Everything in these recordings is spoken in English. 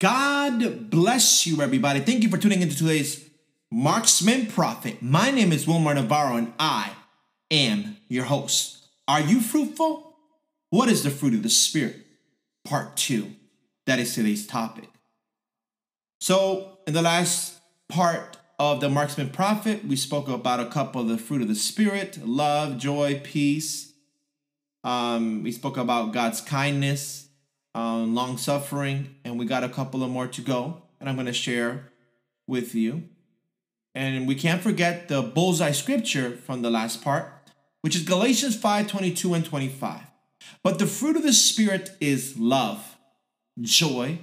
God bless you, everybody. Thank you for tuning into today's Marksman Prophet. My name is Wilmar Navarro, and I am your host. Are you fruitful? What is the fruit of the Spirit? Part two. That is today's topic. So, in the last part of the Marksman Prophet, we spoke about a couple of the fruit of the Spirit love, joy, peace. Um, we spoke about God's kindness, um, long suffering, and we got a couple of more to go, and I'm going to share with you. And we can't forget the bullseye scripture from the last part, which is Galatians 5 22 and 25. But the fruit of the Spirit is love, joy,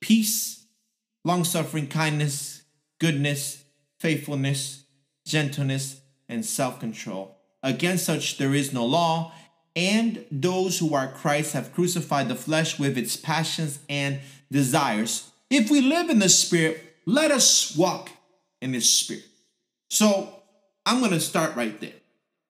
peace, long suffering, kindness, goodness, faithfulness, gentleness, and self control. Against such there is no law, and those who are Christ have crucified the flesh with its passions and desires. If we live in the Spirit, let us walk in the Spirit. So I'm going to start right there.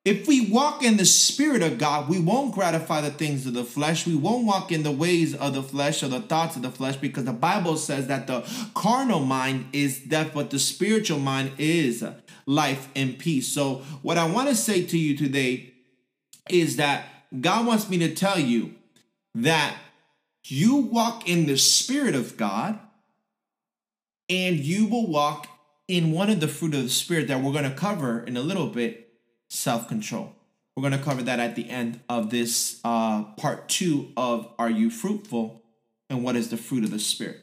If we walk in the Spirit of God, we won't gratify the things of the flesh. We won't walk in the ways of the flesh or the thoughts of the flesh because the Bible says that the carnal mind is death, but the spiritual mind is life and peace. So, what I want to say to you today is that God wants me to tell you that you walk in the Spirit of God and you will walk in one of the fruit of the Spirit that we're going to cover in a little bit self control. We're going to cover that at the end of this uh, part two of Are You Fruitful and What is the Fruit of the Spirit?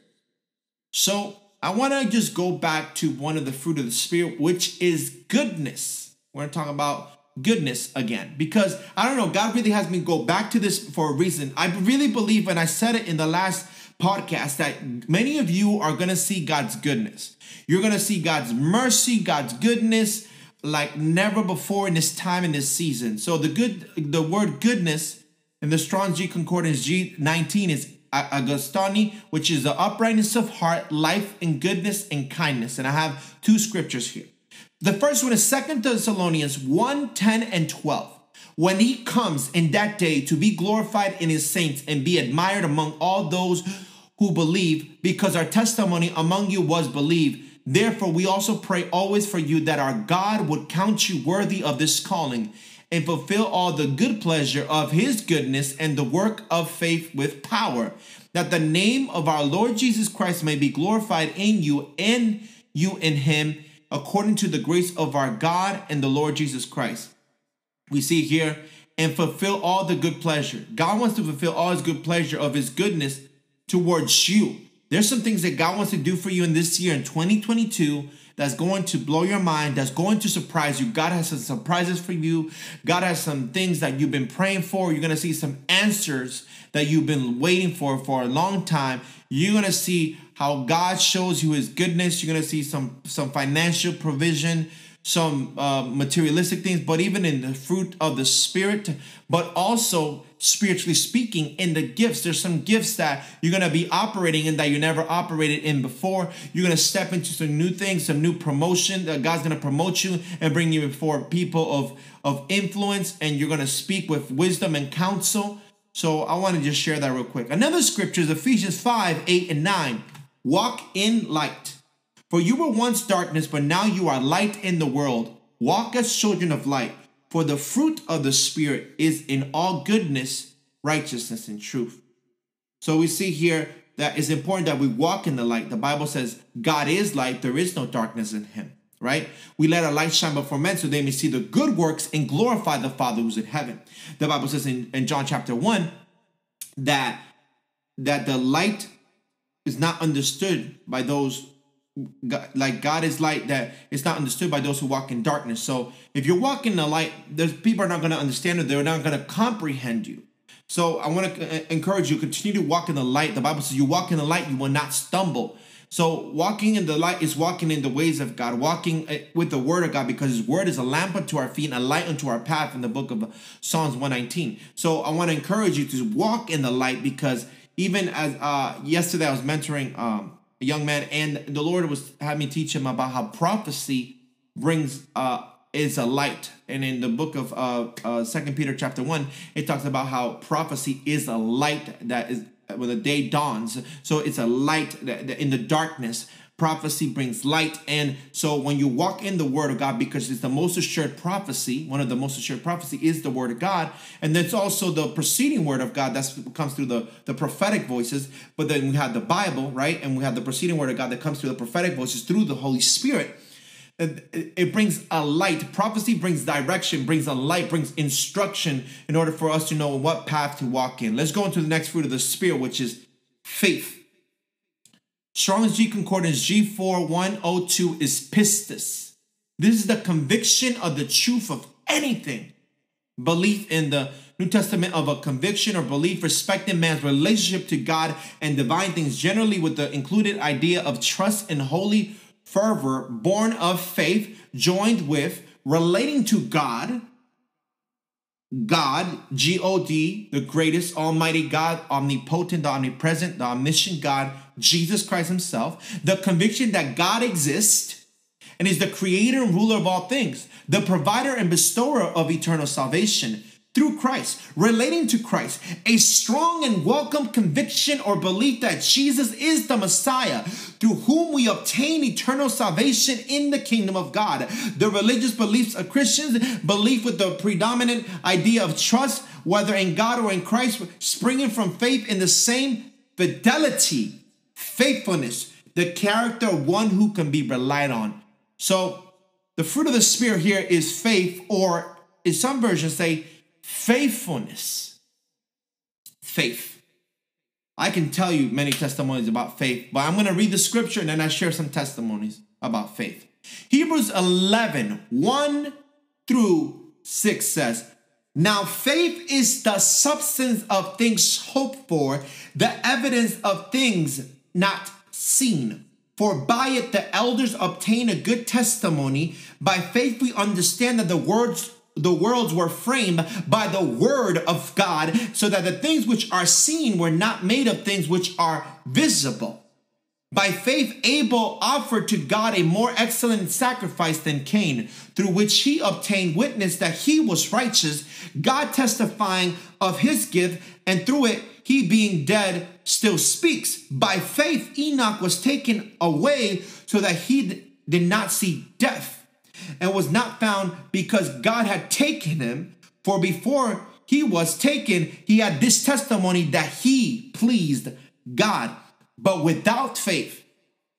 So, I want to just go back to one of the fruit of the Spirit, which is goodness. We're going to talk about goodness again because I don't know, God really has me go back to this for a reason. I really believe, and I said it in the last podcast, that many of you are to see God's goodness. You're to see God's mercy, God's goodness like never before in this time in this season. So the good the word goodness in the Strong's G Concordance G19 is agathosune, which is the uprightness of heart, life and goodness and kindness. And I have two scriptures here. The first one is Second Thessalonians 1, 10 and 12. When he comes in that day to be glorified in his saints and be admired among all those who believe, because our testimony among you was believed Therefore, we also pray always for you that our God would count you worthy of this calling and fulfill all the good pleasure of his goodness and the work of faith with power, that the name of our Lord Jesus Christ may be glorified in you and you in him, according to the grace of our God and the Lord Jesus Christ. We see here, and fulfill all the good pleasure. God wants to fulfill all his good pleasure of his goodness towards you. There's some things that God wants to do for you in this year in 2022 that's going to blow your mind, that's going to surprise you. God has some surprises for you. God has some things that you've been praying for. You're going to see some answers that you've been waiting for for a long time. You're to see how God shows you his goodness. You're to see some some financial provision some uh, materialistic things, but even in the fruit of the Spirit, but also spiritually speaking, in the gifts. There's some gifts that you're to be operating in that you never operated in before. You're to step into some new things, some new promotion. That God's to promote you and bring you before people of, of influence, and you're to speak with wisdom and counsel. So I want to just share that real quick. Another scripture is Ephesians 5 8 and 9. Walk in light for you were once darkness, but now you are light in the world. Walk as children of light, for the fruit of the Spirit is in all goodness, righteousness, and truth. So we see here that it's important that we walk in the light. The Bible says, God is light, there is no darkness in him, right? We let our light shine before men so they may see the good works and glorify the Father who's in heaven. The Bible says in, in John chapter 1 that, that the light is not understood by those like God is light that it's not understood by those who walk in darkness. So if you're walking in the light, there's people are not going to understand it. They're not going to comprehend you. So I want to uh, encourage you continue to walk in the light. The Bible says you walk in the light, you will not stumble. So walking in the light is walking in the ways of God, walking uh, with the word of God because his word is a lamp unto our feet and a light unto our path in the book of Psalms 119. So I want to encourage you to walk in the light because even as uh yesterday I was mentoring um a young man, and the Lord was having me teach him about how prophecy brings uh is a light. And in the book of uh, uh Second Peter chapter one, it talks about how prophecy is a light that is when the day dawns. So it's a light in the darkness. Prophecy brings light. And so when you walk in the word of God, because it's the most assured prophecy, one of the most assured prophecy is the word of God. And that's also the preceding word of God that comes through the, the prophetic voices. But then we have the Bible, right? And we have the preceding word of God that comes through the prophetic voices through the Holy Spirit. It brings a light. Prophecy brings direction, brings a light, brings instruction in order for us to know what path to walk in. Let's go into the next fruit of the Spirit, which is faith. Strong's G Concordance G4102 is pistis. This is the conviction of the truth of anything. Belief in the New Testament of a conviction or belief respecting man's relationship to God and divine things, generally with the included idea of trust and holy fervor born of faith, joined with relating to God God, G O D, the greatest Almighty God, omnipotent, the omnipresent, the omniscient God, Jesus Christ Himself, the conviction that God exists and is the creator and ruler of all things, the provider and bestower of eternal salvation, through Christ, relating to Christ, a strong and welcome conviction or belief that Jesus is the Messiah, through whom we obtain eternal salvation in the kingdom of God. The religious beliefs of Christians, belief with the predominant idea of trust, whether in God or in Christ, springing from faith in the same fidelity, faithfulness, the character of one who can be relied on. So, the fruit of the Spirit here is faith, or in some versions say, faithfulness. Faith. I can tell you many testimonies about faith, but I'm going to read the scripture and then I share some testimonies about faith. Hebrews 11, 1 through 6 says, Now faith is the substance of things hoped for, the evidence of things not seen. For by it the elders obtain a good testimony. By faith we understand that the words the worlds were framed by the word of God, so that the things which are seen were not made of things which are visible. By faith, Abel offered to God a more excellent sacrifice than Cain, through which he obtained witness that he was righteous, God testifying of his gift, and through it, he being dead still speaks. By faith, Enoch was taken away so that he did not see death and was not found because God had taken him. For before he was taken, he had this testimony that he pleased God. But without faith,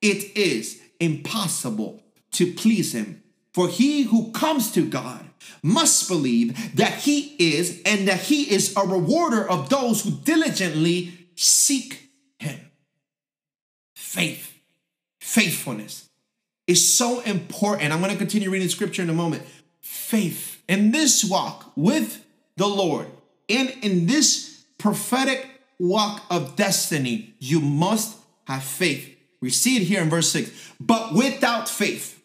it is impossible to please him. For he who comes to God must believe that he is and that he is a rewarder of those who diligently seek him. Faith, faithfulness is so important. I'm going to continue reading scripture in a moment. Faith in this walk with the Lord and in this prophetic walk of destiny, you must have faith. We see it here in verse 6. But without faith,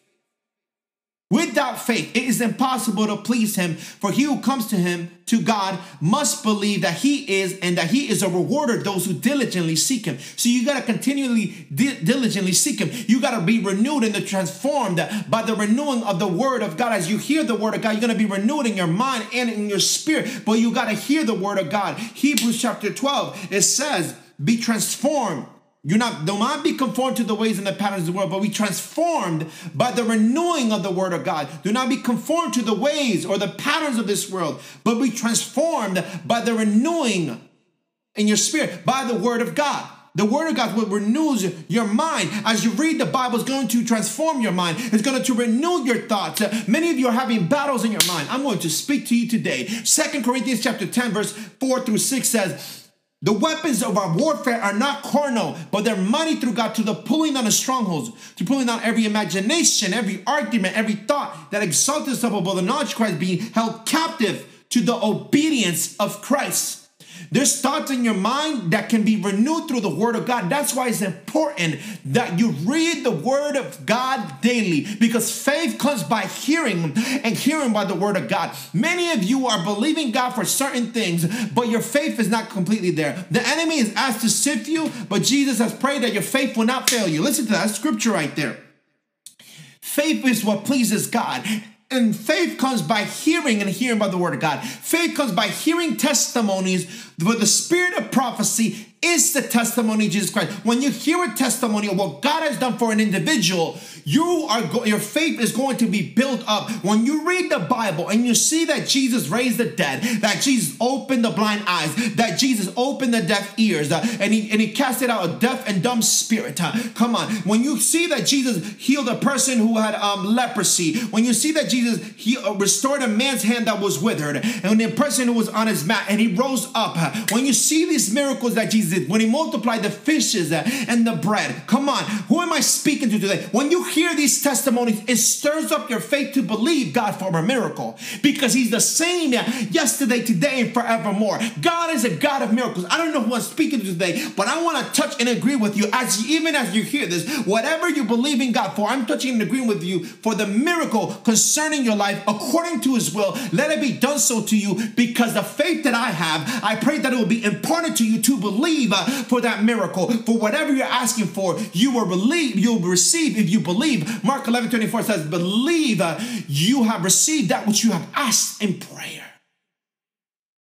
Without faith, it is impossible to please him, for he who comes to him, to God, must believe that he is and that he is a rewarder of those who diligently seek him. So you got to continually di- diligently seek him. You got to be renewed and transformed by the renewing of the word of God. As you hear the word of God, you're going to be renewed in your mind and in your spirit, but you got to hear the word of God. Hebrews chapter 12, it says, be transformed you're not, do not be conformed to the ways and the patterns of the world, but be transformed by the renewing of the word of God. Do not be conformed to the ways or the patterns of this world, but be transformed by the renewing in your spirit, by the word of God. The word of God will renew your mind. As you read the Bible, it's going to transform your mind. It's going to renew your thoughts. Many of you are having battles in your mind. I'm going to speak to you today. Second Corinthians chapter 10, verse 4 through 6 says, the weapons of our warfare are not carnal, but they're mighty through God to the pulling down of strongholds, to pulling down every imagination, every argument, every thought that exalts itself above the knowledge of Christ, being held captive to the obedience of Christ. There's thoughts in your mind that can be renewed through the Word of God. That's why it's important that you read the Word of God daily because faith comes by hearing and hearing by the Word of God. Many of you are believing God for certain things, but your faith is not completely there. The enemy is asked to sift you, but Jesus has prayed that your faith will not fail you. Listen to that scripture right there. Faith is what pleases God. And faith comes by hearing and hearing by the word of God. Faith comes by hearing testimonies For the spirit of prophecy is the testimony of Jesus Christ. When you hear a testimony of what God has done for an individual, you are your faith is going to be built up. When you read the Bible and you see that Jesus raised the dead, that Jesus opened the blind eyes, that Jesus opened the deaf ears, uh, and he and he casted out a deaf and dumb spirit. Come on, when you see that Jesus healed a person who had um, leprosy, when you see that Jesus he uh, restored a man's hand that was withered, and the person who was on his mat and he rose up, when you see these miracles that Jesus did, when he multiplied the fishes and the bread, come on, who am I speaking to today? When you hear these testimonies, it stirs up your faith to believe God for a miracle because He's the same yesterday, today, and forevermore. God is a God of miracles. I don't know who I'm speaking to today, but I want to touch and agree with you as even as you hear this, whatever you believe in God for, I'm touching and agreeing with you for the miracle concerning your life according to His will. Let it be done so to you because the faith that I have, I pray that it will be imparted to you to believe uh, for that miracle. For whatever you're asking for, you will believe, you'll receive if you believe. Mark 11 24 says, Believe uh, you have received that which you have asked in prayer.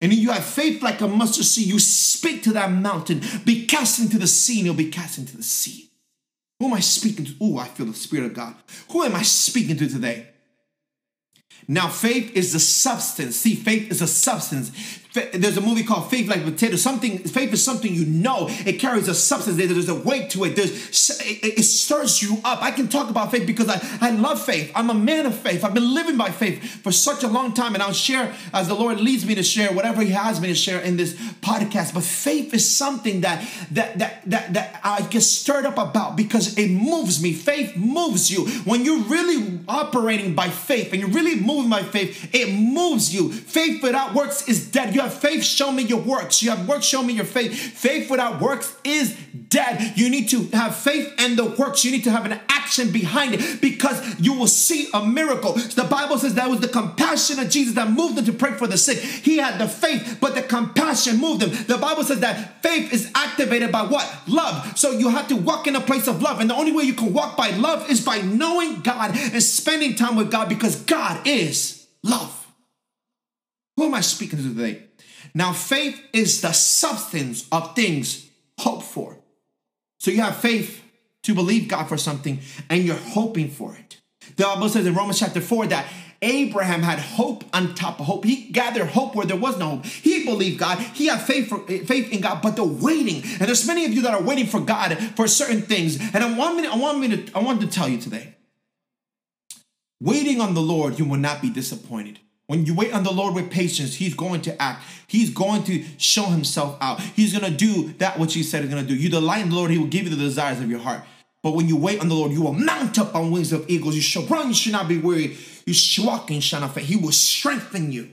And you have faith like a mustard seed. You speak to that mountain, be cast into the sea, and you'll be cast into the sea. Who am I speaking to? Oh, I feel the Spirit of God. Who am I speaking to today? Now, faith is the substance. See, faith is a substance. There's a movie called Faith Like Potato. Something faith is something you know. It carries a substance. There's a weight to it. There's it, it stirs you up. I can talk about faith because I, I love faith. I'm a man of faith. I've been living by faith for such a long time, and I'll share as the Lord leads me to share whatever He has me to share in this podcast. But faith is something that that that that, that I get stirred up about because it moves me. Faith moves you when you're really operating by faith and you're really moving by faith. It moves you. Faith without works is dead. You have faith, show me your works. You have works, show me your faith. Faith without works is dead. You need to have faith and the works. You need to have an action behind it because you will see a miracle. The Bible says that was the compassion of Jesus that moved him to pray for the sick. He had the faith, but the compassion moved him. The Bible says that faith is activated by what? Love. So you have to walk in a place of love. And the only way you can walk by love is by knowing God and spending time with God because God is love. Who am I speaking to today? Now, faith is the substance of things hoped for. So you have faith to believe God for something and you're hoping for it. The Bible says in Romans chapter 4 that Abraham had hope on top of hope. He gathered hope where there was no hope. He believed God. He had faith for, faith in God, but the waiting. And there's many of you that are waiting for God for certain things. And I want me to, I want me to, I want to tell you today. Waiting on the Lord, you will not be disappointed. When you wait on the Lord with patience, He's going to act. He's going to show Himself out. He's going to do that which He said He's going to do. You delight in the Lord, He will give you the desires of your heart. But when you wait on the Lord, you will mount up on wings of eagles. You shall run, you shall not be weary. You shall walk and shall not faint. He will strengthen you.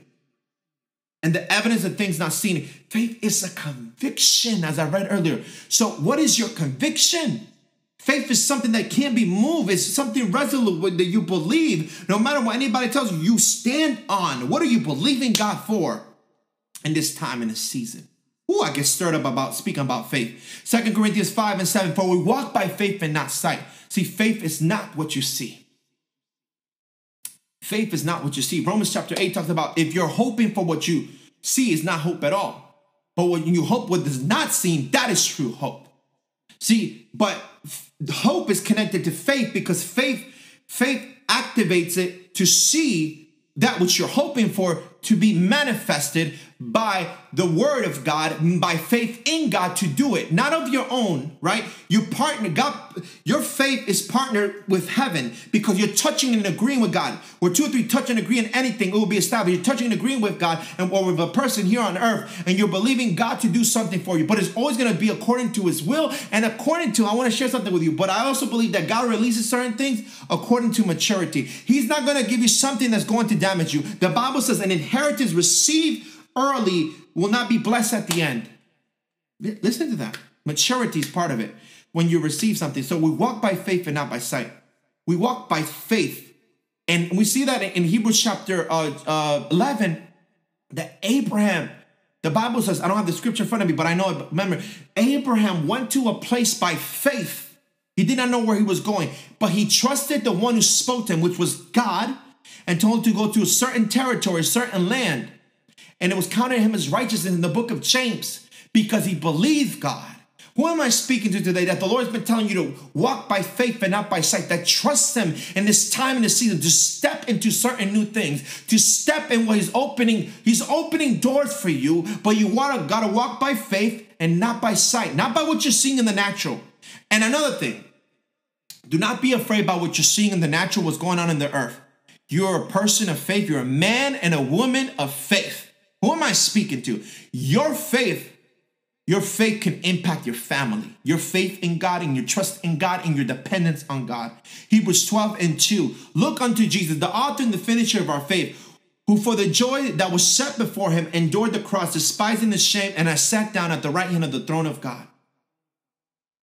And the evidence of things not seen. Faith is a conviction, as I read earlier. So, what is your conviction? Faith is something that can't be moved. It's something resolute that you believe. No matter what anybody tells you, you stand on. What are you believing God for in this time in this season? Ooh, I get stirred up about speaking about faith. Second Corinthians 5 and 7. For we walk by faith and not sight. See, faith is not what you see. Faith is not what you see. Romans chapter 8 talks about if you're hoping for what you see is not hope at all. But when you hope what is not seen, that is true hope. See, but hope is connected to faith because faith faith activates it to see that which you're hoping for to be manifested by the word of God, by faith in God to do it, not of your own, right? You partner, God, your faith is partnered with heaven because you're touching and agreeing with God. Where two or three touch and agree in anything, it will be established. You're touching and agreeing with God and or with a person here on earth, and you're believing God to do something for you. But it's always going to be according to his will and according to, I want to share something with you, but I also believe that God releases certain things according to maturity. He's not going to give you something that's going to damage you. The Bible says an inheritance received early will not be blessed at the end. Listen to that. Maturity is part of it when you receive something. So we walk by faith and not by sight. We walk by faith. And we see that in Hebrews chapter uh, uh, 11 that Abraham, the Bible says, I don't have the scripture in front of me, but I know it. Remember, Abraham went to a place by faith. He did not know where he was going, but he trusted the one who spoke to him, which was God, and told him to go to a certain territory, a certain land. And it was counted him as righteousness in the book of James because he believed God. Who am I speaking to today? That the Lord's been telling you to walk by faith and not by sight, that trust Him in this time and this season to step into certain new things, to step in what He's opening. He's opening doors for you, but you wanna gotta walk by faith and not by sight, not by what you're seeing in the natural. And another thing, do not be afraid about what you're seeing in the natural, what's going on in the earth. You're a person of faith, you're a man and a woman of faith. Who am I speaking to? Your faith your faith can impact your family, your faith in God and your trust in God and your dependence on God. Hebrews 12 and 2. Look unto Jesus, the author and the finisher of our faith, who for the joy that was set before him endured the cross, despising the shame, and has sat down at the right hand of the throne of God.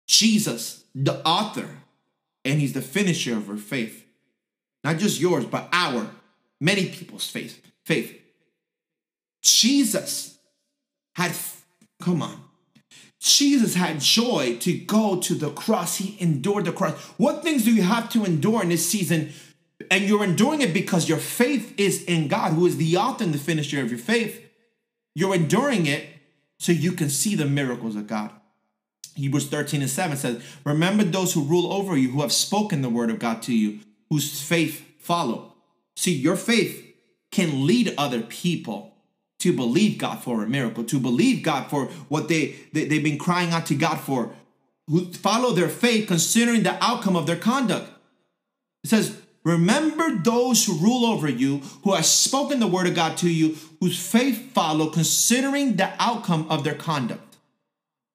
Jesus, the author, and he's the finisher of our faith. Not just yours, but our, many people's faith. Faith. Jesus had, come on, Jesus had joy to go to the cross. He endured the cross. What things do you have to endure in this season? And you're enduring it because your faith is in God, who is the author and the finisher of your faith. You're enduring it so you can see the miracles of God. Hebrews 13 and 7 says, Remember those who rule over you, who have spoken the word of God to you, whose faith follow. See, your faith can lead other people to believe God for a miracle, to believe God for what they, they, they've been crying out to God for, who follow their faith considering the outcome of their conduct. It says, Remember those who rule over you, who have spoken the word of God to you, whose faith follow, considering the outcome of their conduct.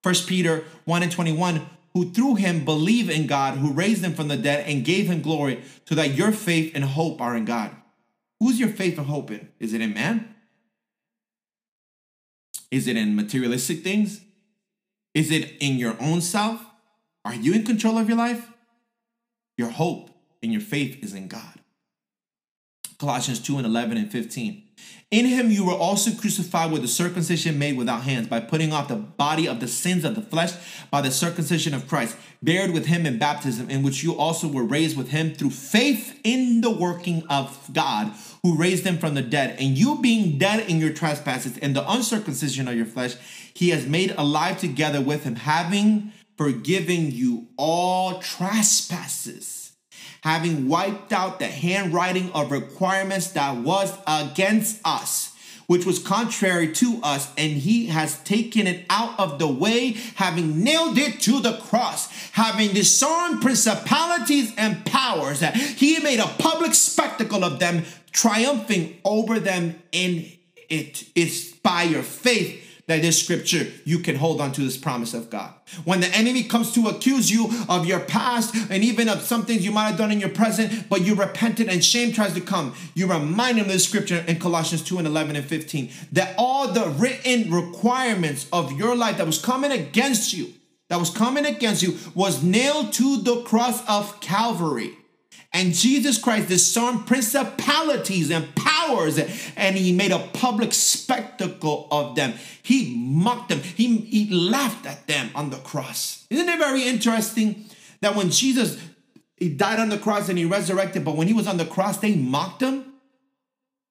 1 Peter 1 and 21, who through him believe in God, who raised him from the dead and gave him glory, so that your faith and hope are in God. Who's your faith and hope in? Is it in man? Is it in materialistic things? Is it in your own self? Are you in control of your life? Your hope and your faith is in God. Colossians 2 and 11 and 15. In him you were also crucified with the circumcision made without hands, by putting off the body of the sins of the flesh by the circumcision of Christ, buried with him in baptism, in which you also were raised with him through faith in the working of God, who raised him from the dead. And you being dead in your trespasses and the uncircumcision of your flesh, he has made alive together with him, having forgiven you all trespasses having wiped out the handwriting of requirements that was against us, which was contrary to us, and he has taken it out of the way, having nailed it to the cross, having disarmed principalities and powers. He made a public spectacle of them, triumphing over them in it. It's by your faith that this scripture, you can hold on to this promise of God. When the enemy comes to accuse you of your past and even of some things you might have done in your present, but you repented and shame tries to come, you remind him of the scripture in Colossians 2 and 11 and 15 that all the written requirements of your life that was coming against you, that was coming against you, was nailed to the cross of Calvary. And Jesus Christ disarmed principalities and powers, and he made a public spectacle of them. He mocked them, he, he laughed at them on the cross. Isn't it very interesting that when Jesus he died on the cross and he resurrected, but when he was on the cross, they mocked him?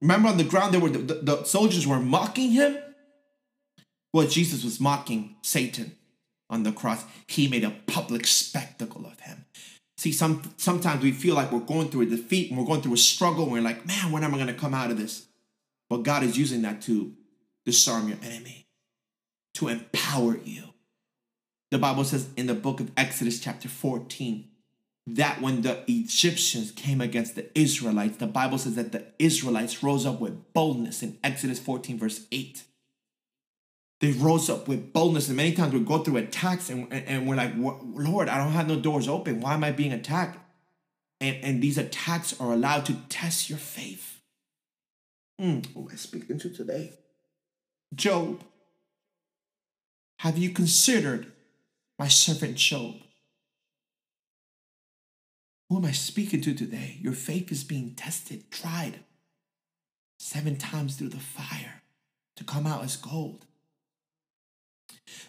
Remember on the ground, there were the, the, the soldiers were mocking him. Well, Jesus was mocking Satan on the cross. He made a public spectacle of him. See, some sometimes we feel like we're going through a defeat and we're going through a struggle, and we're like, man, when am I going to come out of this? But God is using that to disarm your enemy, to empower you. The Bible says in the book of Exodus, chapter 14, that when the Egyptians came against the Israelites, the Bible says that the Israelites rose up with boldness in Exodus 14, verse 8. They rose up with boldness, and many times we go through attacks, and, and we're like, Lord, I don't have no doors open. Why am I being attacked? And, and these attacks are allowed to test your faith. Mm, who am I speaking to today? Job. Have you considered my servant Job? Who am I speaking to today? Your faith is being tested, tried seven times through the fire to come out as gold.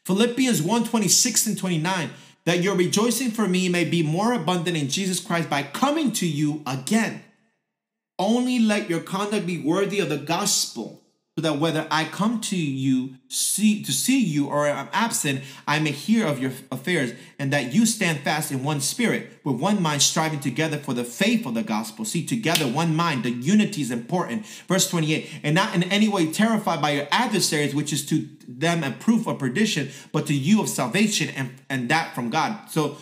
Philippians 1 26 and 29 that your rejoicing for me may be more abundant in Jesus Christ by coming to you again. Only let your conduct be worthy of the gospel. So that whether I come to you see to see you or I'm absent, I may hear of your affairs, and that you stand fast in one spirit, with one mind striving together for the faith of the gospel. See, together, one mind, the unity is important. Verse 28, and not in any way terrified by your adversaries, which is to them a proof of perdition, but to you of salvation, and, and that from God. So,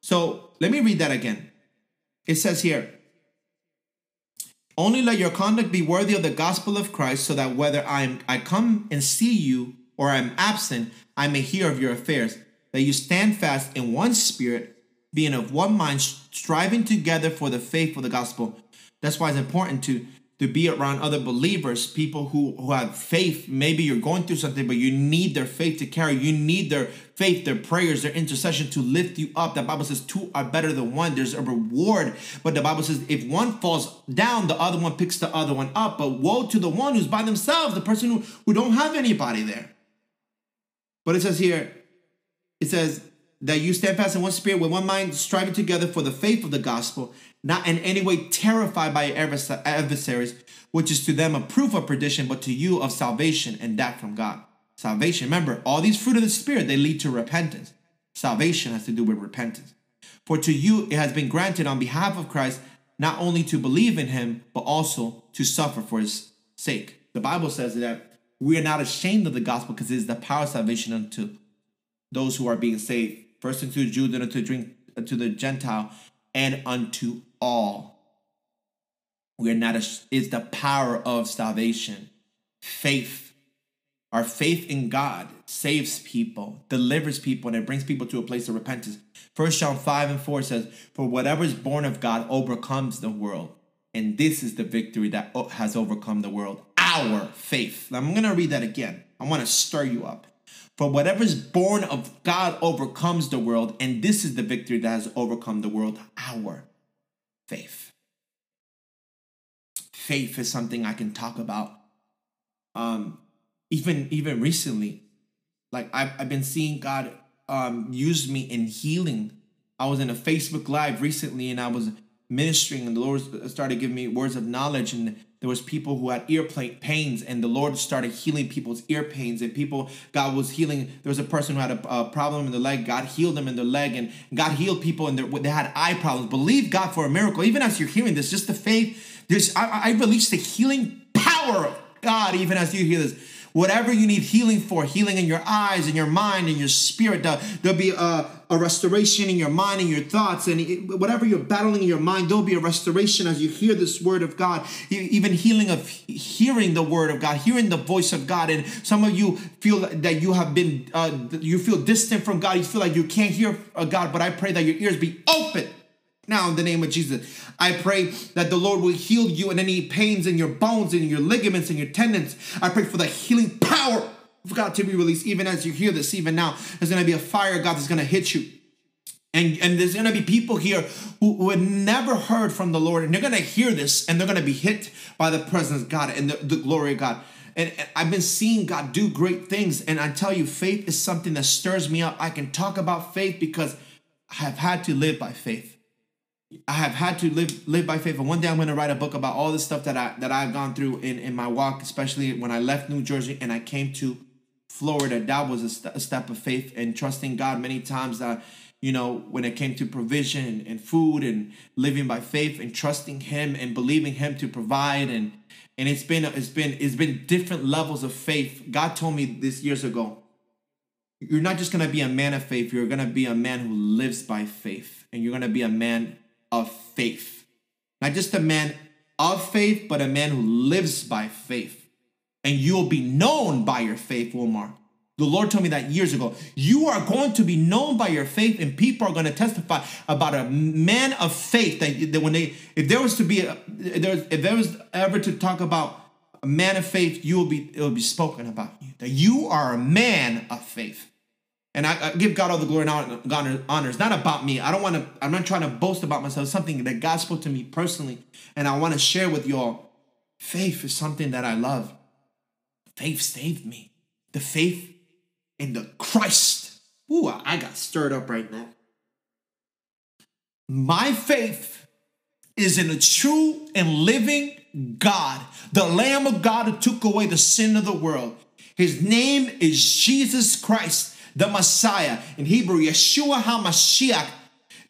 so let me read that again. It says here, only let your conduct be worthy of the gospel of Christ, so that whether I am I come and see you or I am absent, I may hear of your affairs, that you stand fast in one spirit, being of one mind, striving together for the faith of the gospel. That's why it's important to to be around other believers, people who, who have faith. Maybe you're going through something, but you need their faith to carry. You need their faith, their prayers, their intercession to lift you up. The Bible says two are better than one. There's a reward. But the Bible says if one falls down, the other one picks the other one up. But woe to the one who's by themselves, the person who, who don't have anybody there. But it says here, it says that you stand fast in one spirit with one mind, striving together for the faith of the gospel not in any way terrified by adversaries, which is to them a proof of perdition, but to you of salvation and that from God. Salvation, remember, all these fruit of the Spirit, they lead to repentance. Salvation has to do with repentance. For to you it has been granted on behalf of Christ not only to believe in him, but also to suffer for his sake. The Bible says that we are not ashamed of the gospel because it is the power of salvation unto those who are being saved. First unto the Jew, then unto the, to the Gentile, and unto all. We are not, a, it's the power of salvation, faith. Our faith in God saves people, delivers people, and it brings people to a place of repentance. First John 5 and 4 says, For whatever is born of God overcomes the world. And this is the victory that has overcome the world our faith. I'm going to read that again. I want to stir you up. For whatever is born of God overcomes the world, and this is the victory that has overcome the world our faith. Faith is something I can talk about. Um, even even recently, like I've, I've been seeing God um, use me in healing. I was in a Facebook Live recently, and I was ministering, and the Lord started giving me words of knowledge, and there was people who had ear pains and the lord started healing people's ear pains and people god was healing there was a person who had a, a problem in the leg god healed them in their leg and god healed people and they had eye problems. Believe god for a miracle. Even as you're hearing this just the faith this i, I release the healing power of god even as you hear this whatever you need healing for, healing in your eyes, in your mind, in your spirit. There'll be a, a restoration in your mind and your thoughts, and whatever you're battling in your mind, there'll be a restoration as you hear this word of God. Even healing of hearing the word of God, hearing the voice of God. And some of you feel that you have been, uh, you feel distant from God. You feel like you can't hear uh, God, but I pray that your ears be open now, in the name of Jesus, I pray that the Lord will heal you in any pains in your bones and your ligaments and your tendons. I pray for the healing power of God to be released, even as you hear this, even now. There's going to be a fire, God, that's going to hit you. And, and there's going to be people here who, who had never heard from the Lord, and they're going to hear this, and they're going to be hit by the presence of God and the, the glory of God. And, and I've been seeing God do great things. And I tell you, faith is something that stirs me up. I can talk about faith because I have had to live by faith. I have had to live live by faith. And one day I'm going to write a book about all the stuff that I that I've gone through in in my walk, especially when I left New Jersey and I came to Florida. That was a, st- a step of faith and trusting God many times. That you know when it came to provision and food and living by faith and trusting Him and believing Him to provide and and it's been it's been it's been different levels of faith. God told me this years ago. You're not just gonna be a man of faith. You're gonna be a man who lives by faith, and you're gonna be a man of faith. Not just a man of faith, but a man who lives by faith. And you'll be known by your faith, Wilmar. The Lord told me that years ago. You are going to be known by your faith, and people are going to testify about a man of faith. That, that when they, if there was to be, a, if there was, if there was ever to talk about a man of faith, you will be, it will be spoken about you. That you are a man of faith. And I, I, give God all the glory and honor, honor. It's not about me. I don't want to, I'm not trying to boast about myself. It's something that God spoke to me personally. And I want to share with y'all. Faith is something that I love. Faith saved me. The faith in the Christ. Ooh, I got stirred up right now. My faith is in a true and living God, the Lamb of God who took away the sin of the world. His name is Jesus Christ, the Messiah. In Hebrew, Yeshua HaMashiach,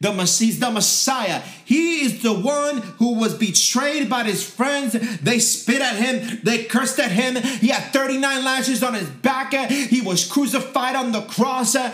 the Messiah, the Messiah. He is the one who was betrayed by his friends. They spit at him, they cursed at him. He had 39 lashes on his back. He was crucified on the cross. Uh,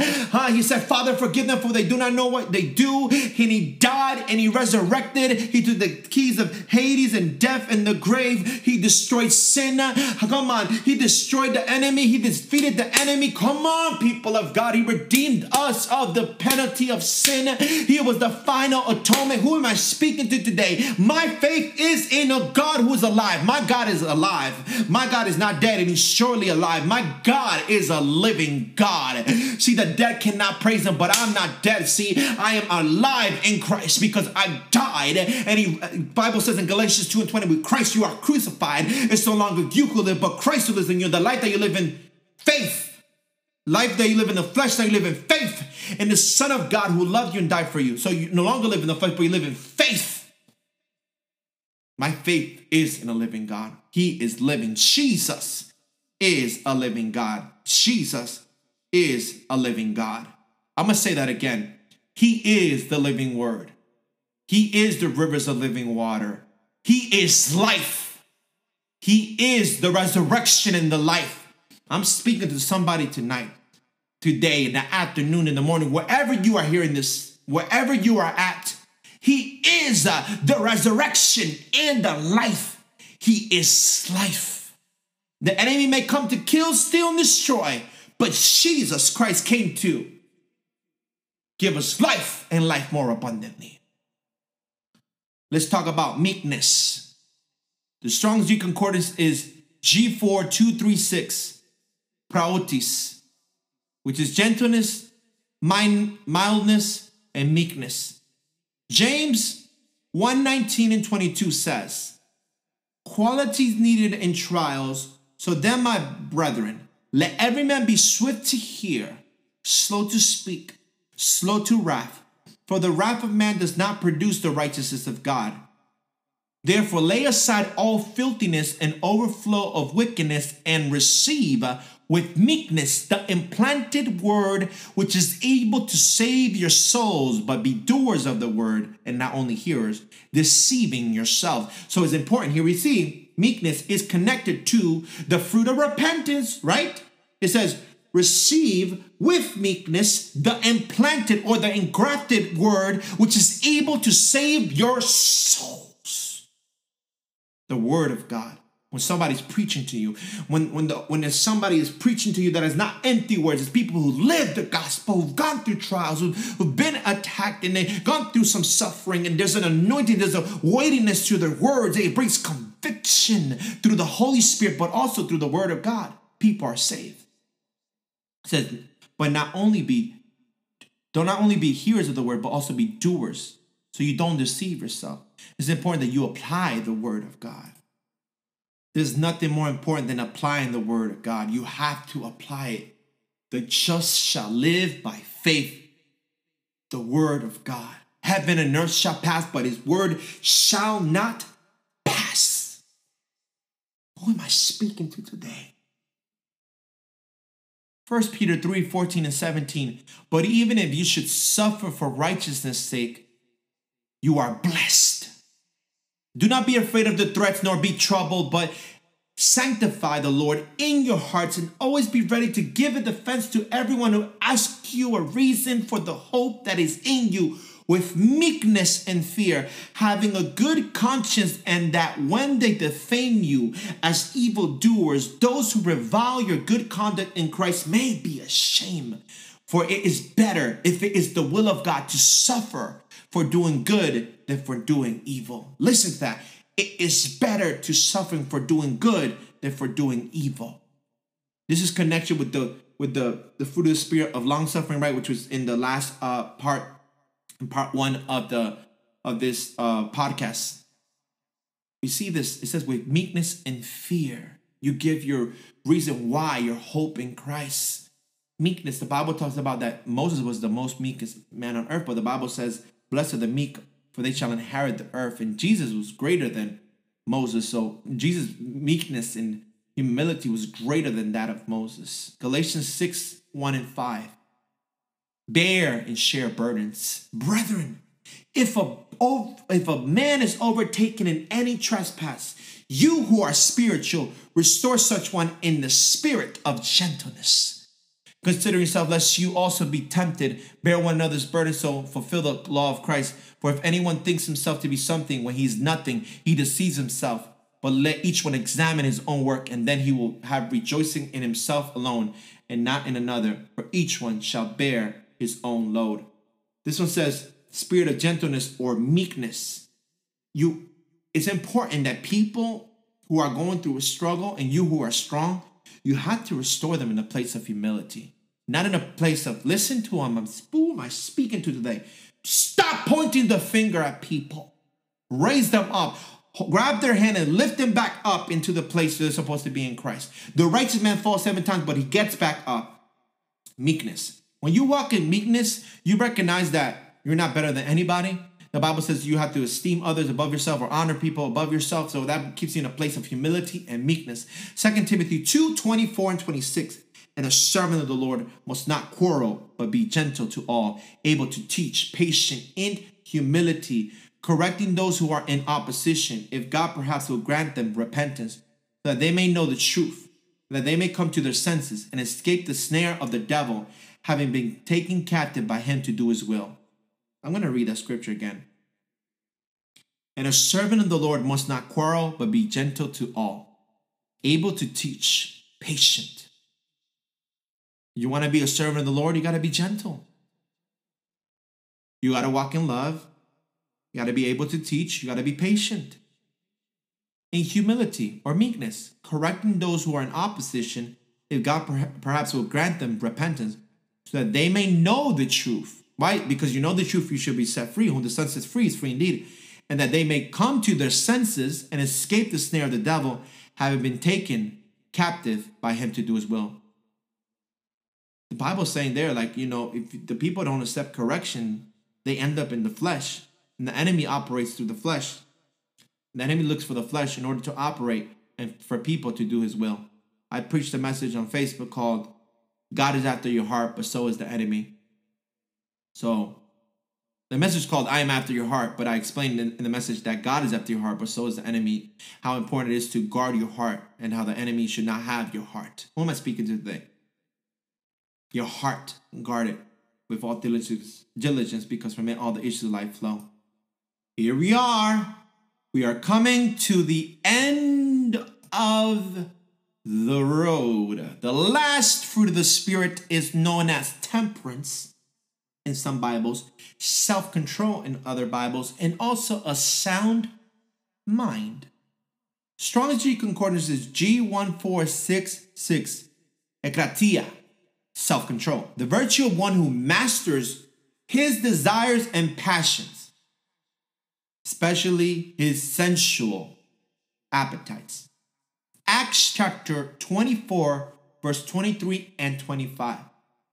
he said, Father, forgive them for they do not know what they do. And he died and he resurrected. He took the keys of Hades and death and the grave. He destroyed sin. Come on. He destroyed the enemy. He defeated the enemy. Come on, people of God. He redeemed us of the penalty of sin. He was the final atonement. Who am I speaking to today? My faith is in a God who is alive. My God is alive. My God is not dead and he's surely alive. My God is a living God. See, the dead cannot praise him, but I'm not dead. See, I am alive in Christ because I died. And he Bible says in Galatians 2 and 20, with Christ you are crucified. It's no longer you who live, but Christ who lives in you. The life that you live in faith Life that you live in the flesh, that you live in faith in the Son of God who loved you and died for you. So you no longer live in the flesh, but you live in faith. My faith is in a living God. He is living. Jesus is a living God. Jesus is a living God. I'm to say that again. He is the living word. He is the rivers of living water. He is life. He is the resurrection and the life. I'm speaking to somebody tonight, today, in the afternoon, in the morning, wherever you are hearing this, wherever you are at. He is uh, the resurrection and the life. He is life. The enemy may come to kill, steal, and destroy, but Jesus Christ came to give us life and life more abundantly. Let's talk about meekness. The Strong's Concordance is G4236 praotis, which is gentleness, mildness, and meekness. James 119 and 22 says, Qualities needed in trials, so then, my brethren, let every man be swift to hear, slow to speak, slow to wrath, for the wrath of man does not produce the righteousness of God. Therefore, lay aside all filthiness and overflow of wickedness and receive with meekness the implanted word which is able to save your souls, but be doers of the word and not only hearers, deceiving yourself. So it's important here we see meekness is connected to the fruit of repentance, right? It says, receive with meekness the implanted or the engrafted word which is able to save your souls. The word of God when somebody's preaching to you, when when the when there's somebody is preaching to you that is not empty words, it's people who live the gospel, who've gone through trials, who've, who've been attacked, and they've gone through some suffering, and there's an anointing, there's a weightiness to their words. It brings conviction through the Holy Spirit, but also through the Word of God. People are saved. It says, but not only be don't not only be hearers of the word, but also be doers, so you don't deceive yourself. It's important that you apply the word of God. There's nothing more important than applying the word of God. You have to apply it. The just shall live by faith. The word of God. Heaven and earth shall pass, but his word shall not pass. Who am I speaking to today? 1 Peter 3 14 and 17. But even if you should suffer for righteousness' sake, you are blessed. Do not be afraid of the threats nor be troubled, but sanctify the Lord in your hearts and always be ready to give a defense to everyone who asks you a reason for the hope that is in you with meekness and fear, having a good conscience, and that when they defame you as evildoers, those who revile your good conduct in Christ may be ashamed. For it is better, if it is the will of God, to suffer for doing good than for doing evil. Listen to that. It is better to suffer for doing good than for doing evil. This is connection with the with the the fruit of the spirit of long suffering, right? Which was in the last uh part, part one of the of this uh podcast. You see this, it says with meekness and fear, you give your reason why your hope in Christ. Meekness, the Bible talks about that Moses was the most meekest man on earth, but the Bible says Blessed are the meek, for they shall inherit the earth. And Jesus was greater than Moses. So Jesus' meekness and humility was greater than that of Moses. Galatians 6 1 and 5. Bear and share burdens. Brethren, if a, if a man is overtaken in any trespass, you who are spiritual, restore such one in the spirit of gentleness. Consider yourself, lest you also be tempted. Bear one another's burden, so fulfill the law of Christ. For if anyone thinks himself to be something when he is nothing, he deceives himself. But let each one examine his own work, and then he will have rejoicing in himself alone and not in another. For each one shall bear his own load. This one says, spirit of gentleness or meekness. You it's important that people who are going through a struggle and you who are strong, you have to restore them in a place of humility, not in a place of listen to them. I'm who am I speaking to today? Stop pointing the finger at people. Raise them up. Grab their hand and lift them back up into the place they're supposed to be in Christ. The righteous man falls seven times, but he gets back up. Meekness. When you walk in meekness, you recognize that you're not better than anybody. The Bible says you have to esteem others above yourself or honor people above yourself. So that keeps you in a place of humility and meekness. 2 Timothy 2 24 and 26. And a servant of the Lord must not quarrel, but be gentle to all, able to teach, patient in humility, correcting those who are in opposition, if God perhaps will grant them repentance, that they may know the truth, that they may come to their senses and escape the snare of the devil, having been taken captive by him to do his will. I'm going to read that scripture again. And a servant of the Lord must not quarrel, but be gentle to all, able to teach, patient. You want to be a servant of the Lord, you got to be gentle. You got to walk in love. You got to be able to teach. You got to be patient. In humility or meekness, correcting those who are in opposition, if God perhaps will grant them repentance, so that they may know the truth why? Because you know the truth, you should be set free. Whom the Son sets free is free indeed. And that they may come to their senses and escape the snare of the devil, having been taken captive by him to do his will. The Bible's saying there, like, you know, if the people don't accept correction, they end up in the flesh. And the enemy operates through the flesh. The enemy looks for the flesh in order to operate and for people to do his will. I preached a message on Facebook called God is after your heart, but so is the enemy. So the message called I am after your heart, but I explained in, in, the message that God is after your heart, but so is the enemy. How important it is to guard your heart and how the enemy should not have your heart. Who am I speaking to today? Your heart, guard it with all diligence, diligence because from it all the issues of life flow. Here we are. We are coming to the end of the road. The last fruit of the Spirit is known as temperance in some Bibles, self control in other Bibles, and also a sound mind. Strong's G Concordance is G1466, ekratia, self control. The virtue of one who masters his desires and passions, especially his sensual appetites. Acts chapter 24, verse 23 and 25.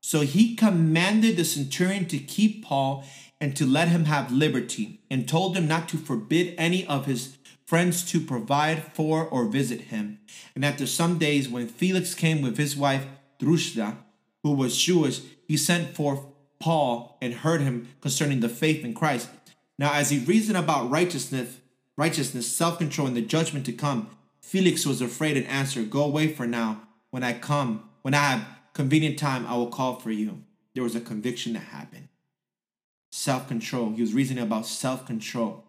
So he commanded the centurion to keep Paul and to let him have liberty, and told him not to forbid any of his friends to provide for or visit him. And after some days, when Felix came with his wife Drusilla, who was Jewish, he sent forth Paul and heard him concerning the faith in Christ. Now, as he reasoned about righteousness, righteousness, self-control, and the judgment to come, Felix was afraid and answered, Go away for now. When I come, when I have convenient time, I will call for you. There was a conviction that happened. Self control. He was reasoning about self control.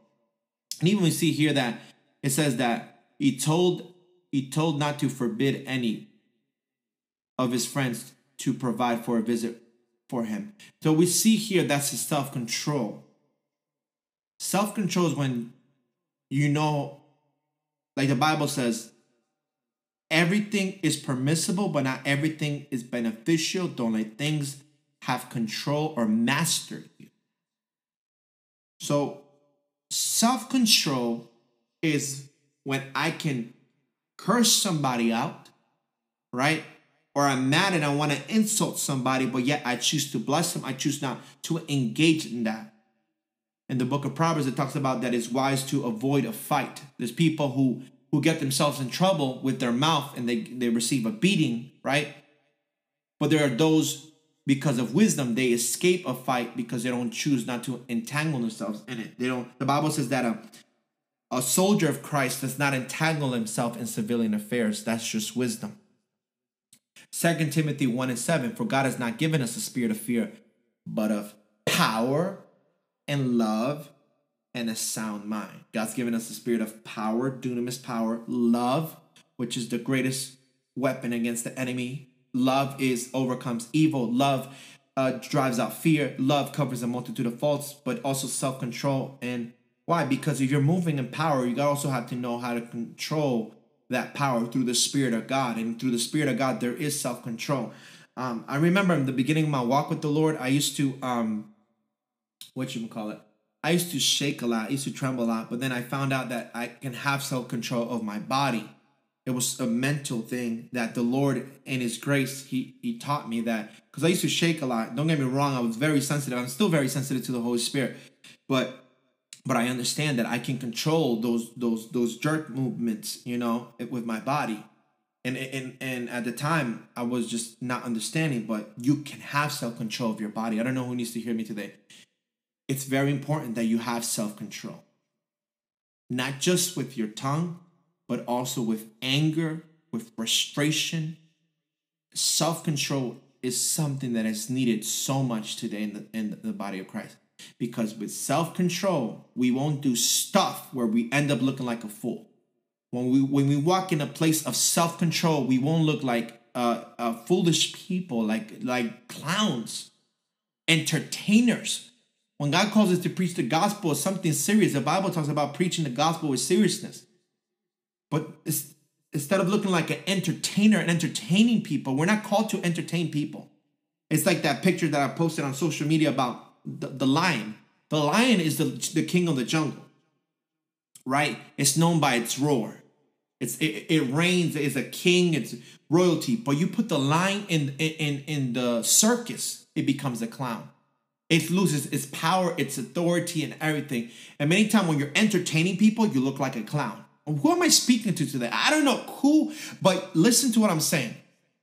And even we see here that it says that he told he told not to forbid any of his friends to provide for a visit for him. So we see here that's his self control. Self control is when you know, like the Bible says, everything is permissible, but not everything is beneficial. Don't let things have control or master you. So, self control is when I can curse somebody out, right? Or I'm mad and I want to insult somebody, but yet I choose to bless them. I choose not to engage in that. in the book of Proverbs, it talks about that it's wise to avoid a fight. There's people who who get themselves in trouble with their mouth and they, they receive a beating, right? But there are those because of wisdom, they escape a fight because they don't choose not to entangle themselves in it. They don't the Bible says that a a soldier of Christ does not entangle himself in civilian affairs. That's just wisdom. 2 Timothy 1 and 7 For God has not given us a spirit of fear, but of power and love and a sound mind. God's given us the spirit of power, dunamis power, love, which is the greatest weapon against the enemy. Love is overcomes evil. Love uh, drives out fear. Love covers a multitude of faults, but also self control. And why? Because if you're moving in power, you also have to know how to control that power through the Spirit of God. And through the Spirit of God, there is self control. Um, I remember in the beginning of my walk with the Lord, I used to, um, what you would call it? I used to shake a lot, I used to tremble a lot, but then I found out that I can have self control of my body. It was a mental thing that the Lord, in His grace, He He taught me that because I used to shake a lot. Don't get me wrong, I was very sensitive. I'm still very sensitive to the Holy Spirit, but but I understand that I can control those those those jerk movements, you know, with my body. And and and at the time, I was just not understanding. But you can have self control of your body. I don't know who needs to hear me today it's very important that you have self control. Not just with your tongue, but also with anger, with frustration. Self control is something that is needed so much today in the, in the body of Christ. Because with self control, we won't do stuff where we end up looking like a fool. When we when we walk in a place of self control, we won't look like uh, uh, foolish people, like like clowns, entertainers when God calls us to preach the gospel, it's something serious. The Bible talks about preaching the gospel with seriousness. But instead of looking like an entertainer and entertaining people, we're not called to entertain people. It's like that picture that I posted on social media about the, the lion. The lion is the, the king of the jungle, right? It's known by its roar. It's it, it reigns as a king. It's royalty. But you put the lion in in in the circus, it becomes a clown. It loses its power, its authority, and everything. And many times when you're entertaining people, you look like a clown. Who am I speaking to today? I don't know who, but listen to what I'm saying.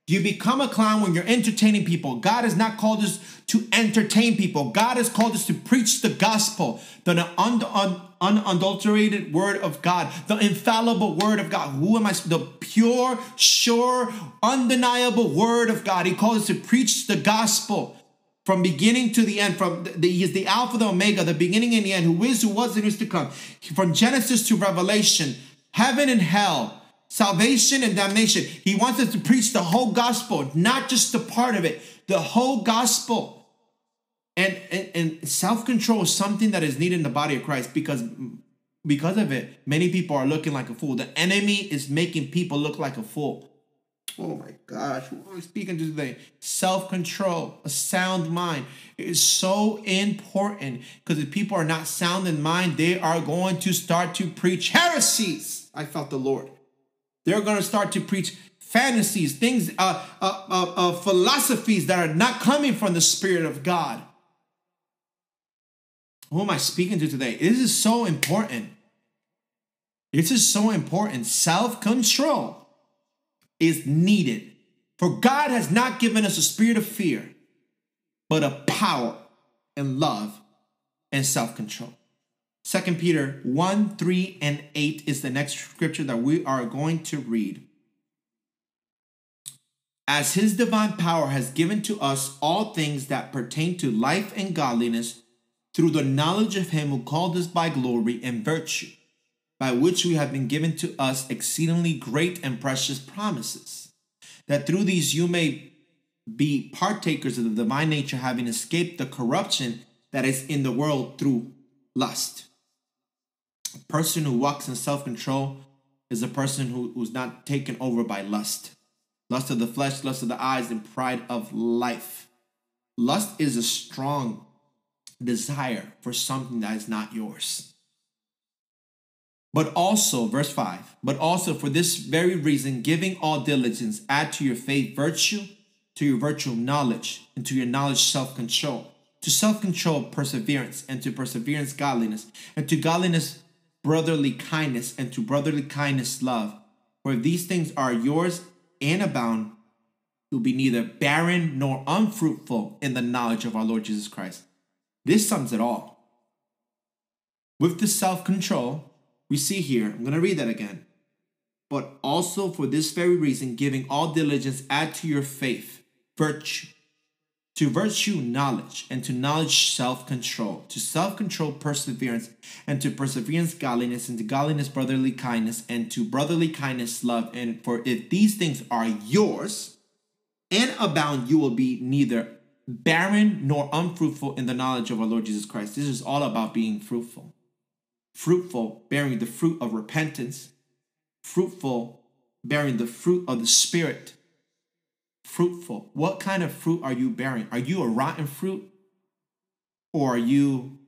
You become a clown when you're entertaining people. God has not called us to entertain people. God has called us to preach the gospel, the un- un- unadulterated word of God, the infallible word of God. Who am I? The pure, sure, undeniable word of God. He calls us to preach the gospel from beginning to the end, from the, he is the Alpha, the Omega, the beginning and the end, who is, who was, and who is to come. From Genesis to Revelation, heaven and hell, salvation and damnation. He wants us to preach the whole gospel, not just a part of it, the whole gospel. And, and, and self-control is something that is needed in the body of Christ because because of it, many people are looking like a fool. The enemy is making people look like a fool. Oh my gosh, I speaking to today? Self control, a sound mind is so important because if people are not sound in mind, they are going to start to preach heresies. I felt the Lord. They're going to start to preach fantasies, things, uh, uh, uh, uh, philosophies that are not coming from the Spirit of God. Who am I speaking to today? This is so important. This is so important. Self control is needed. For God has not given us a spirit of fear, but of power and love and self control. 2 Peter 1 3 and 8 is the next scripture that we are going to read. As his divine power has given to us all things that pertain to life and godliness through the knowledge of him who called us by glory and virtue by which we have been given to us exceedingly great and precious promises, that through these you may be partakers of the divine nature, having escaped the corruption that is in the world through lust. A person who walks in self control is a person who, who's not taken over by lust lust of the flesh, lust of the eyes, and pride of life. Lust is a strong desire for something that is not yours. But also, verse 5, but also for this very reason, giving all diligence, add to your faith virtue, to your virtue knowledge, and to your knowledge self control, to self control, perseverance, and to perseverance, godliness, and to godliness, brotherly kindness, and to brotherly kindness, love. For if these things are yours and abound, you'll be neither barren nor unfruitful in the knowledge of our Lord Jesus Christ. This sums it all. With the self control, we see here, I'm going to read that again. But also for this very reason, giving all diligence, add to your faith virtue to virtue, knowledge, and to knowledge, self control, to self control, perseverance, and to perseverance, godliness, and to godliness, brotherly kindness, and to brotherly kindness, love. And for if these things are yours and abound, you will be neither barren nor unfruitful in the knowledge of our Lord Jesus Christ. This is all about being fruitful. Fruitful, bearing the fruit of repentance, fruitful, bearing the fruit of the Spirit fruitful. What kind of fruit are you bearing? Are you a rotten fruit? Or are you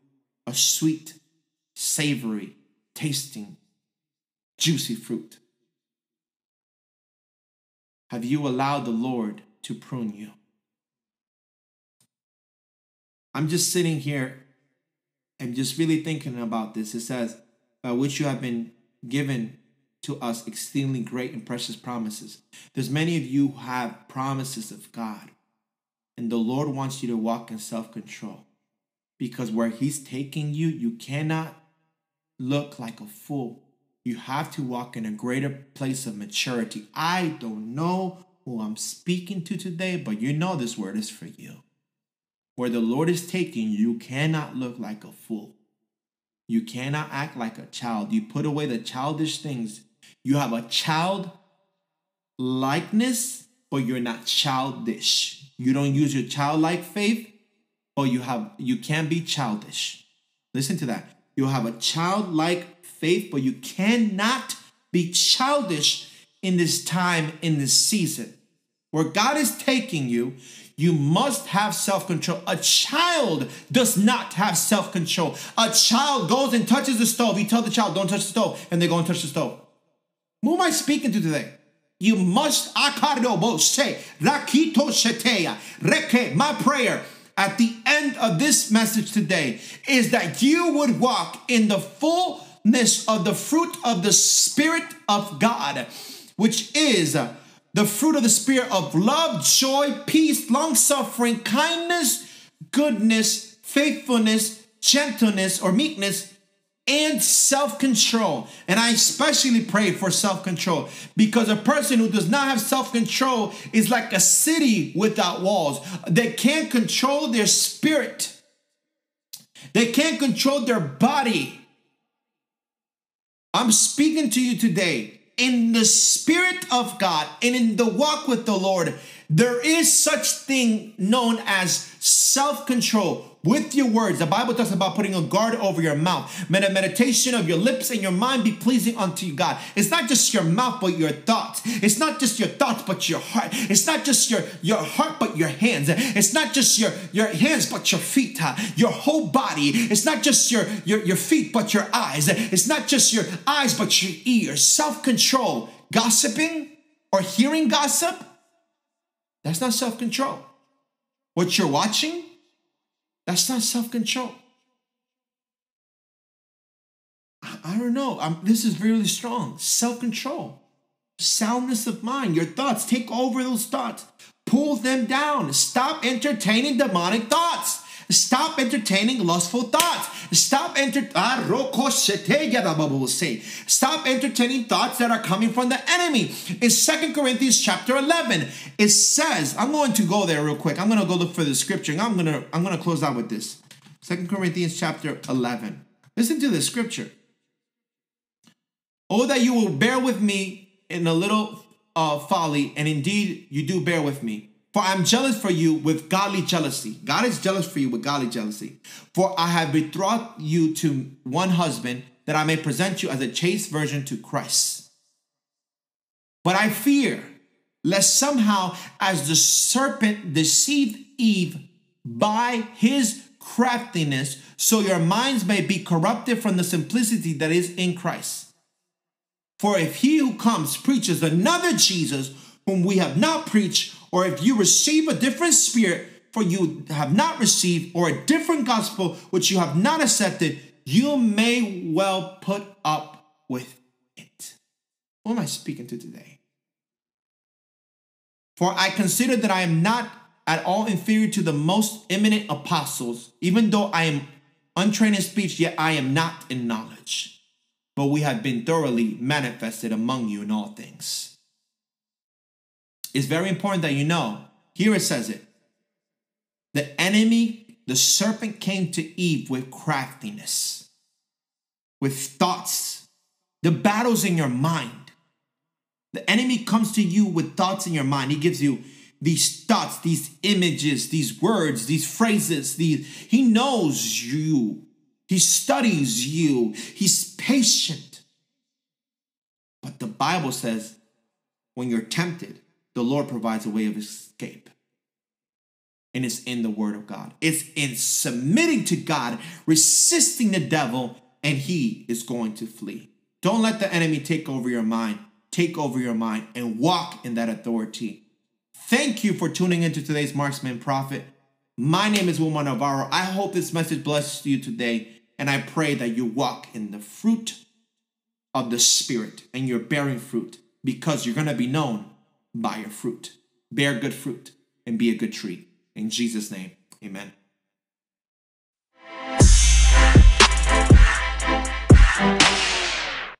a sweet, savory, tasting, juicy fruit? Have you allowed the Lord to prune you? I'm just sitting here and just really thinking about this. It says, by which you have been given to us exceedingly great and precious promises. There's many of you who have promises of God, and the Lord wants you to walk in self-control. Because where He's taking you, you cannot look like a fool. You have to walk in a greater place of maturity. I don't know who I'm speaking to today, but you know this word is for you. Where the Lord is taking you, cannot look like a fool. You cannot act like a child. You put away the childish things you have a child likeness, but you're not childish. You don't use your childlike faith, but you have you can't be childish. Listen to that. You have a childlike faith, but you cannot be childish in this time, in this season. Where God is taking you, you must have self control. A child does not have self control. A child goes and touches the stove. You tell the child, don't touch the stove, and they go and touch the stove. Who am I speaking to today? You must say rakito. My prayer at the end of this message today is that you would walk in the fullness of the fruit of the Spirit of God, which is the fruit of the Spirit of love, joy, peace, long suffering, kindness, goodness, faithfulness, gentleness, or meekness, and self control. And I especially pray for self control because a person who does not have self control is like a city without walls. They can't control their spirit, they can't control their body. I'm speaking to you today in the spirit of God and in the walk with the Lord. There is such thing known as self-control with your words. The Bible talks about putting a guard over your mouth. May the meditation of your lips and your mind be pleasing unto God. It's not just your mouth, but your thoughts. It's not just your thoughts, but your heart. It's not just your, your heart, but your hands. It's not just your, your hands, but your feet. Huh? Your whole body. It's not just your, your, your feet, but your eyes. It's not just your eyes, but your ears. Self-control. Gossiping or hearing gossip that's not self control. What you're watching, that's not self control. I, I, don't know. I'm, this is really strong. Self control, soundness of mind, your thoughts. Take over those thoughts, pull them down. Stop entertaining demonic thoughts. Stop entertaining lustful thoughts. Stop enter ah, Stop entertaining thoughts that are coming from the enemy. In Second Corinthians chapter 11, it says, I'm going to go there real quick. I'm going to go look for the scripture. And I'm going to I'm going to close out with this. Second Corinthians chapter 11. Listen to the scripture. Oh, that you will bear with me in a little uh, folly, and indeed you do bear with me. For I am jealous for you with godly jealousy. God is jealous for you with godly jealousy. For I have betrothed you to one husband that I may present you as a chaste virgin to Christ. But I fear lest somehow, as the serpent deceived Eve by his craftiness, so your minds may be corrupted from the simplicity that is in Christ. For if he who comes preaches another Jesus, whom we have not preached, or if you receive a different spirit for you have not received, or a different gospel which you have not accepted, you may well put up with it. Who am I speaking to today? For I consider that I am not at all inferior to the most eminent apostles, even though I am untrained in speech, yet I am not in knowledge. But we have been thoroughly manifested among you in all things. It's very important that you know. Here it says it. The enemy, the serpent, came to Eve with craftiness, with thoughts. The battle's in your mind. The enemy comes to you with thoughts in your mind. He gives you these thoughts, these images, these words, these phrases. These, he knows you. He studies you. He's patient. But the Bible says when you're tempted, the Lord provides a way of escape. And it's in the Word of God. It's in submitting to God, resisting the devil, and he is going to flee. Don't let the enemy take over your mind. Take over your mind and walk in that authority. Thank you for tuning into today's Marksman Prophet. My name is Wilmar Navarro. I hope this message blesses you today, and I pray that you walk in the fruit of the Spirit and you're bearing fruit because you're going to be known by your fruit. Bear good fruit and be a good tree. In Jesus' name, amen.